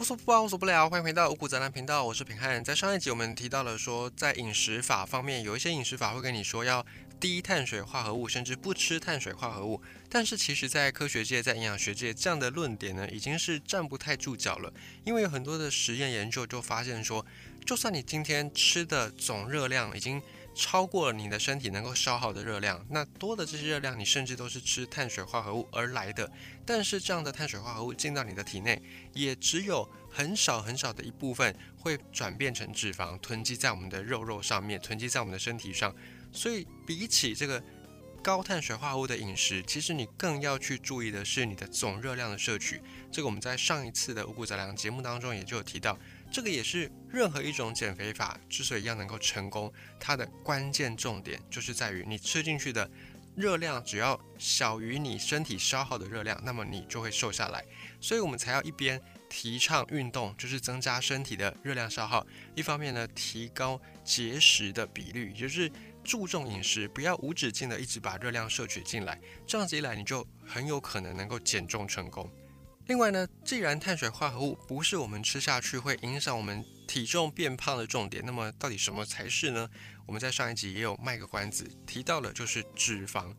无所不包，无所不聊，欢迎回到五谷杂粮频道，我是平汉。在上一集我们提到了说，在饮食法方面，有一些饮食法会跟你说要低碳水化合物，甚至不吃碳水化合物。但是其实，在科学界、在营养学界，这样的论点呢，已经是站不太住脚了。因为有很多的实验研究就发现说，就算你今天吃的总热量已经超过了你的身体能够消耗的热量，那多的这些热量，你甚至都是吃碳水化合物而来的。但是这样的碳水化合物进到你的体内，也只有很少很少的一部分会转变成脂肪，囤积在我们的肉肉上面，囤积在我们的身体上。所以比起这个高碳水化合物的饮食，其实你更要去注意的是你的总热量的摄取。这个我们在上一次的五谷杂粮节目当中也就有提到。这个也是任何一种减肥法之所以要能够成功，它的关键重点就是在于你吃进去的热量只要小于你身体消耗的热量，那么你就会瘦下来。所以我们才要一边提倡运动，就是增加身体的热量消耗；一方面呢，提高节食的比率，也就是注重饮食，不要无止境的一直把热量摄取进来。这样子一来，你就很有可能能够减重成功。另外呢，既然碳水化合物不是我们吃下去会影响我们体重变胖的重点，那么到底什么才是呢？我们在上一集也有卖个关子，提到了就是脂肪。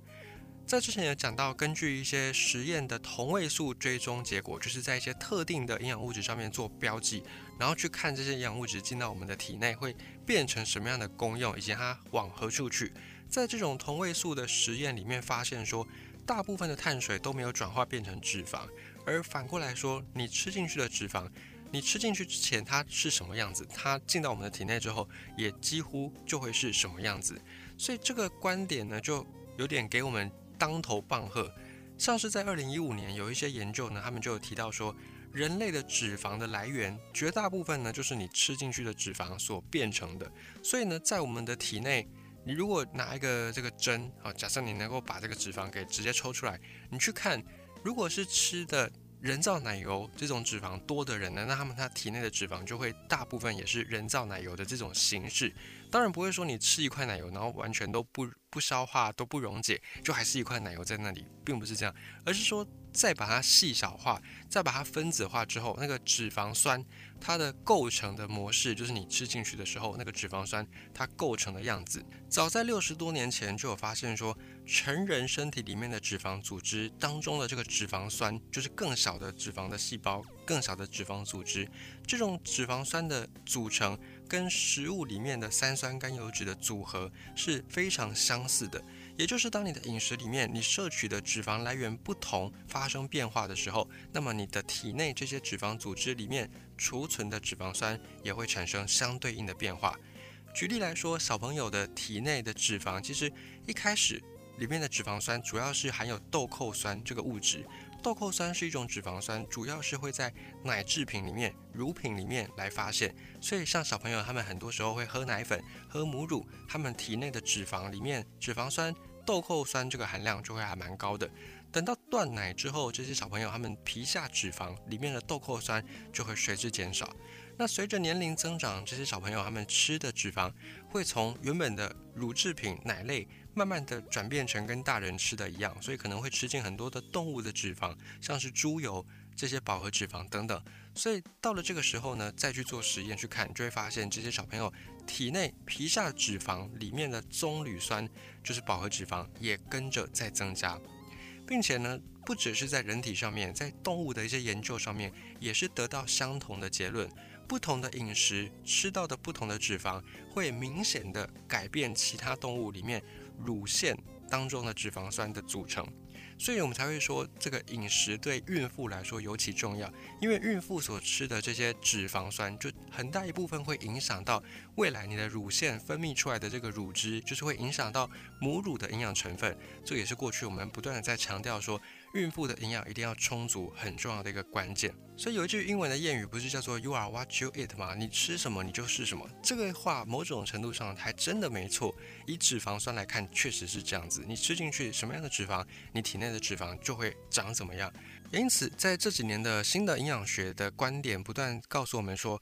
在之前也讲到，根据一些实验的同位素追踪结果，就是在一些特定的营养物质上面做标记，然后去看这些营养物质进到我们的体内会变成什么样的功用，以及它往何处去。在这种同位素的实验里面发现说，大部分的碳水都没有转化变成脂肪。而反过来说，你吃进去的脂肪，你吃进去之前它是什么样子，它进到我们的体内之后，也几乎就会是什么样子。所以这个观点呢，就有点给我们当头棒喝。像是在二零一五年有一些研究呢，他们就有提到说，人类的脂肪的来源，绝大部分呢就是你吃进去的脂肪所变成的。所以呢，在我们的体内，你如果拿一个这个针啊，假设你能够把这个脂肪给直接抽出来，你去看。如果是吃的人造奶油这种脂肪多的人呢，那他们他体内的脂肪就会大部分也是人造奶油的这种形式。当然不会说你吃一块奶油，然后完全都不不消化都不溶解，就还是一块奶油在那里，并不是这样，而是说再把它细小化，再把它分子化之后，那个脂肪酸它的构成的模式，就是你吃进去的时候那个脂肪酸它构成的样子。早在六十多年前就有发现说。成人身体里面的脂肪组织当中的这个脂肪酸，就是更小的脂肪的细胞，更小的脂肪组织。这种脂肪酸的组成跟食物里面的三酸甘油脂的组合是非常相似的。也就是当你的饮食里面你摄取的脂肪来源不同发生变化的时候，那么你的体内这些脂肪组织里面储存的脂肪酸也会产生相对应的变化。举例来说，小朋友的体内的脂肪其实一开始。里面的脂肪酸主要是含有豆蔻酸这个物质，豆蔻酸是一种脂肪酸，主要是会在奶制品里面、乳品里面来发现。所以像小朋友他们很多时候会喝奶粉、喝母乳，他们体内的脂肪里面脂肪酸、豆蔻酸这个含量就会还蛮高的。等到断奶之后，这些小朋友他们皮下脂肪里面的豆蔻酸就会随之减少。那随着年龄增长，这些小朋友他们吃的脂肪会从原本的乳制品、奶类。慢慢的转变成跟大人吃的一样，所以可能会吃进很多的动物的脂肪，像是猪油这些饱和脂肪等等。所以到了这个时候呢，再去做实验去看，就会发现这些小朋友体内皮下脂肪里面的棕榈酸，就是饱和脂肪，也跟着在增加，并且呢，不只是在人体上面，在动物的一些研究上面，也是得到相同的结论。不同的饮食吃到的不同的脂肪，会明显的改变其他动物里面。乳腺当中的脂肪酸的组成，所以我们才会说这个饮食对孕妇来说尤其重要，因为孕妇所吃的这些脂肪酸，就很大一部分会影响到未来你的乳腺分泌出来的这个乳汁，就是会影响到母乳的营养成分。这也是过去我们不断的在强调说。孕妇的营养一定要充足，很重要的一个关键。所以有一句英文的谚语，不是叫做 “You are what you eat” 吗？你吃什么，你就是什么。这个话某种程度上还真的没错。以脂肪酸来看，确实是这样子。你吃进去什么样的脂肪，你体内的脂肪就会长怎么样。因此，在这几年的新的营养学的观点，不断告诉我们说。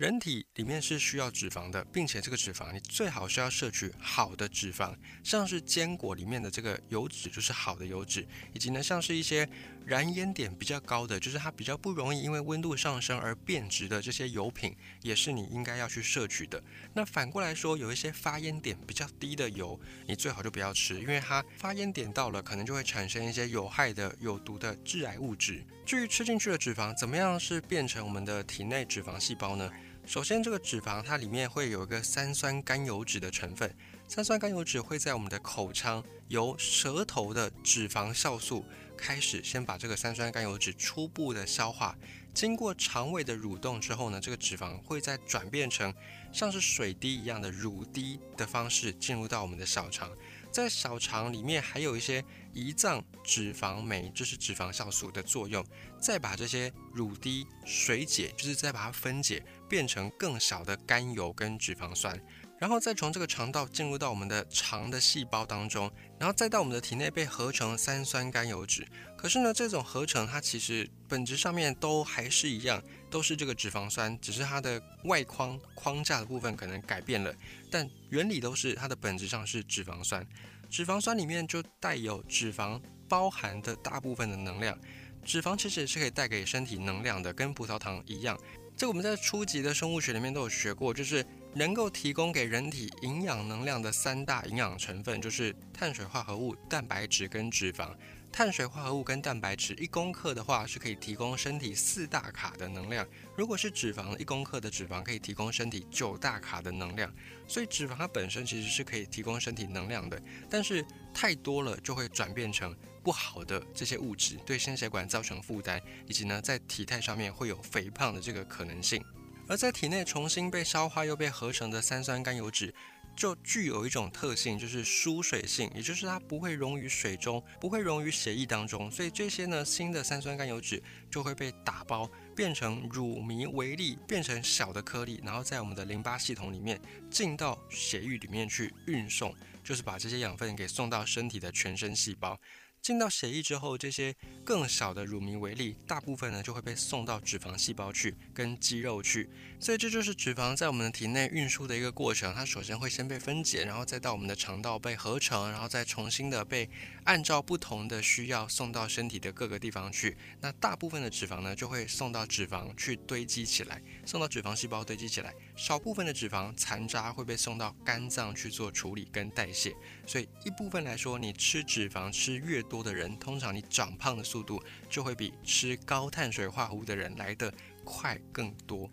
人体里面是需要脂肪的，并且这个脂肪你最好是要摄取好的脂肪，像是坚果里面的这个油脂就是好的油脂，以及呢像是一些燃烟点比较高的，就是它比较不容易因为温度上升而变质的这些油品，也是你应该要去摄取的。那反过来说，有一些发烟点比较低的油，你最好就不要吃，因为它发烟点到了，可能就会产生一些有害的、有毒的致癌物质。至于吃进去的脂肪怎么样是变成我们的体内脂肪细胞呢？首先，这个脂肪它里面会有一个三酸甘油脂的成分，三酸甘油脂会在我们的口腔由舌头的脂肪酵素开始，先把这个三酸甘油脂初步的消化，经过肠胃的蠕动之后呢，这个脂肪会再转变成像是水滴一样的乳滴的方式进入到我们的小肠，在小肠里面还有一些胰脏脂肪酶，就是脂肪酵素的作用，再把这些乳滴水解，就是再把它分解。变成更小的甘油跟脂肪酸，然后再从这个肠道进入到我们的肠的细胞当中，然后再到我们的体内被合成三酸甘油脂。可是呢，这种合成它其实本质上面都还是一样，都是这个脂肪酸，只是它的外框框架的部分可能改变了，但原理都是它的本质上是脂肪酸。脂肪酸里面就带有脂肪包含的大部分的能量，脂肪其实也是可以带给身体能量的，跟葡萄糖一样。这我们在初级的生物学里面都有学过，就是能够提供给人体营养能量的三大营养成分，就是碳水化合物、蛋白质跟脂肪。碳水化合物跟蛋白质一公克的话，是可以提供身体四大卡的能量；如果是脂肪，一公克的脂肪可以提供身体九大卡的能量。所以脂肪它本身其实是可以提供身体能量的，但是太多了就会转变成不好的这些物质，对心血管造成负担，以及呢在体态上面会有肥胖的这个可能性。而在体内重新被消化又被合成的三酸甘油脂。就具有一种特性，就是疏水性，也就是它不会溶于水中，不会溶于血液当中，所以这些呢新的三酸甘油脂就会被打包变成乳糜微粒，变成小的颗粒，然后在我们的淋巴系统里面进到血液里面去运送，就是把这些养分给送到身体的全身细胞。进到血液之后，这些更小的乳糜微粒，大部分呢就会被送到脂肪细胞去，跟肌肉去。所以这就是脂肪在我们的体内运输的一个过程。它首先会先被分解，然后再到我们的肠道被合成，然后再重新的被按照不同的需要送到身体的各个地方去。那大部分的脂肪呢，就会送到脂肪去堆积起来，送到脂肪细胞堆积起来。少部分的脂肪残渣会被送到肝脏去做处理跟代谢。所以一部分来说，你吃脂肪吃越多的人，通常你长胖的速度就会比吃高碳水化合物的人来得快更多。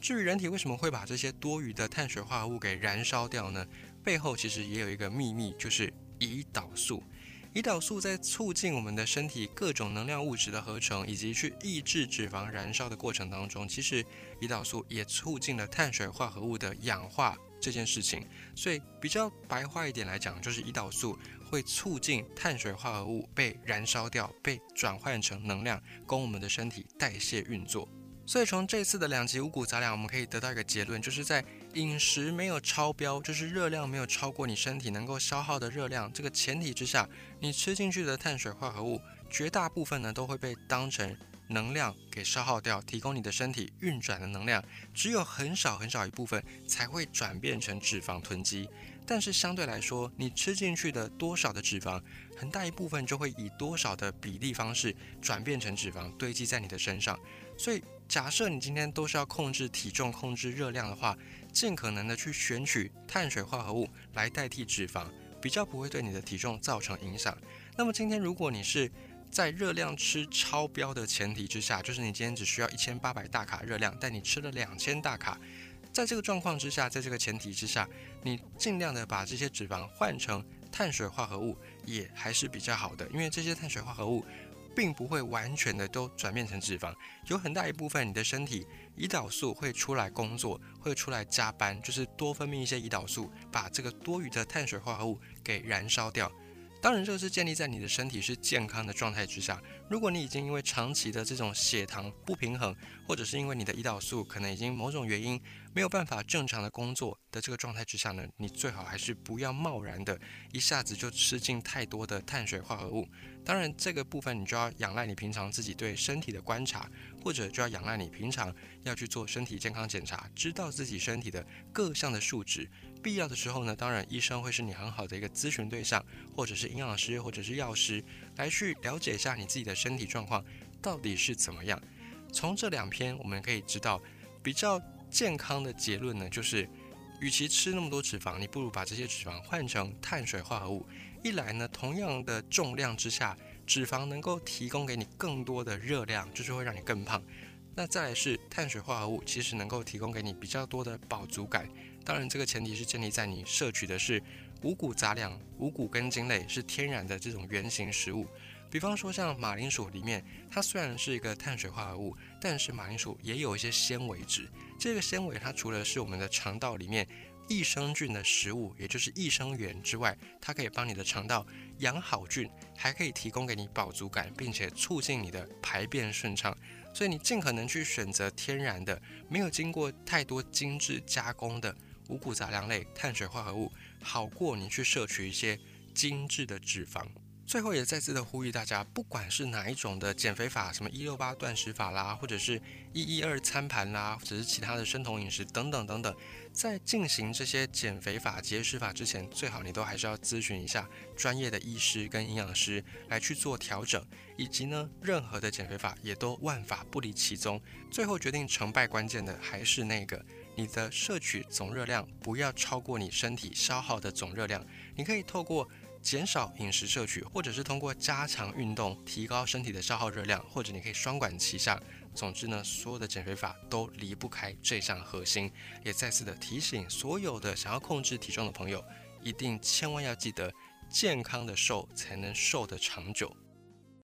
至于人体为什么会把这些多余的碳水化合物给燃烧掉呢？背后其实也有一个秘密，就是胰岛素。胰岛素在促进我们的身体各种能量物质的合成，以及去抑制脂肪燃烧的过程当中，其实胰岛素也促进了碳水化合物的氧化这件事情。所以比较白话一点来讲，就是胰岛素。会促进碳水化合物被燃烧掉，被转换成能量，供我们的身体代谢运作。所以从这次的两集五谷杂粮，我们可以得到一个结论，就是在饮食没有超标，就是热量没有超过你身体能够消耗的热量这个前提之下，你吃进去的碳水化合物，绝大部分呢都会被当成能量给消耗掉，提供你的身体运转的能量，只有很少很少一部分才会转变成脂肪囤积。但是相对来说，你吃进去的多少的脂肪，很大一部分就会以多少的比例方式转变成脂肪堆积在你的身上。所以，假设你今天都是要控制体重、控制热量的话，尽可能的去选取碳水化合物来代替脂肪，比较不会对你的体重造成影响。那么今天如果你是在热量吃超标的前提之下，就是你今天只需要一千八百大卡热量，但你吃了两千大卡。在这个状况之下，在这个前提之下，你尽量的把这些脂肪换成碳水化合物，也还是比较好的。因为这些碳水化合物并不会完全的都转变成脂肪，有很大一部分你的身体胰岛素会出来工作，会出来加班，就是多分泌一些胰岛素，把这个多余的碳水化合物给燃烧掉。当然，这个是建立在你的身体是健康的状态之下。如果你已经因为长期的这种血糖不平衡，或者是因为你的胰岛素可能已经某种原因没有办法正常的工作的这个状态之下呢，你最好还是不要贸然的一下子就吃进太多的碳水化合物。当然，这个部分你就要仰赖你平常自己对身体的观察，或者就要仰赖你平常要去做身体健康检查，知道自己身体的各项的数值。必要的时候呢，当然医生会是你很好的一个咨询对象，或者是营养师，或者是药师，来去了解一下你自己的身体状况到底是怎么样。从这两篇我们可以知道，比较健康的结论呢，就是与其吃那么多脂肪，你不如把这些脂肪换成碳水化合物。一来呢，同样的重量之下，脂肪能够提供给你更多的热量，就是会让你更胖。那再来是碳水化合物，其实能够提供给你比较多的饱足感。当然，这个前提是建立在你摄取的是五谷杂粮、五谷根茎类，是天然的这种原型食物。比方说像马铃薯里面，它虽然是一个碳水化合物，但是马铃薯也有一些纤维质。这个纤维它除了是我们的肠道里面。益生菌的食物，也就是益生元之外，它可以帮你的肠道养好菌，还可以提供给你饱足感，并且促进你的排便顺畅。所以你尽可能去选择天然的，没有经过太多精致加工的五谷杂粮类碳水化合物，好过你去摄取一些精致的脂肪。最后也再次的呼吁大家，不管是哪一种的减肥法，什么一六八断食法啦，或者是一一二餐盘啦，或者是其他的生酮饮食等等等等，在进行这些减肥法、节食法之前，最好你都还是要咨询一下专业的医师跟营养师来去做调整，以及呢，任何的减肥法也都万法不离其宗。最后决定成败关键的还是那个你的摄取总热量不要超过你身体消耗的总热量，你可以透过。减少饮食摄取，或者是通过加强运动提高身体的消耗热量，或者你可以双管齐下。总之呢，所有的减肥法都离不开这项核心。也再次的提醒所有的想要控制体重的朋友，一定千万要记得，健康的瘦才能瘦得长久。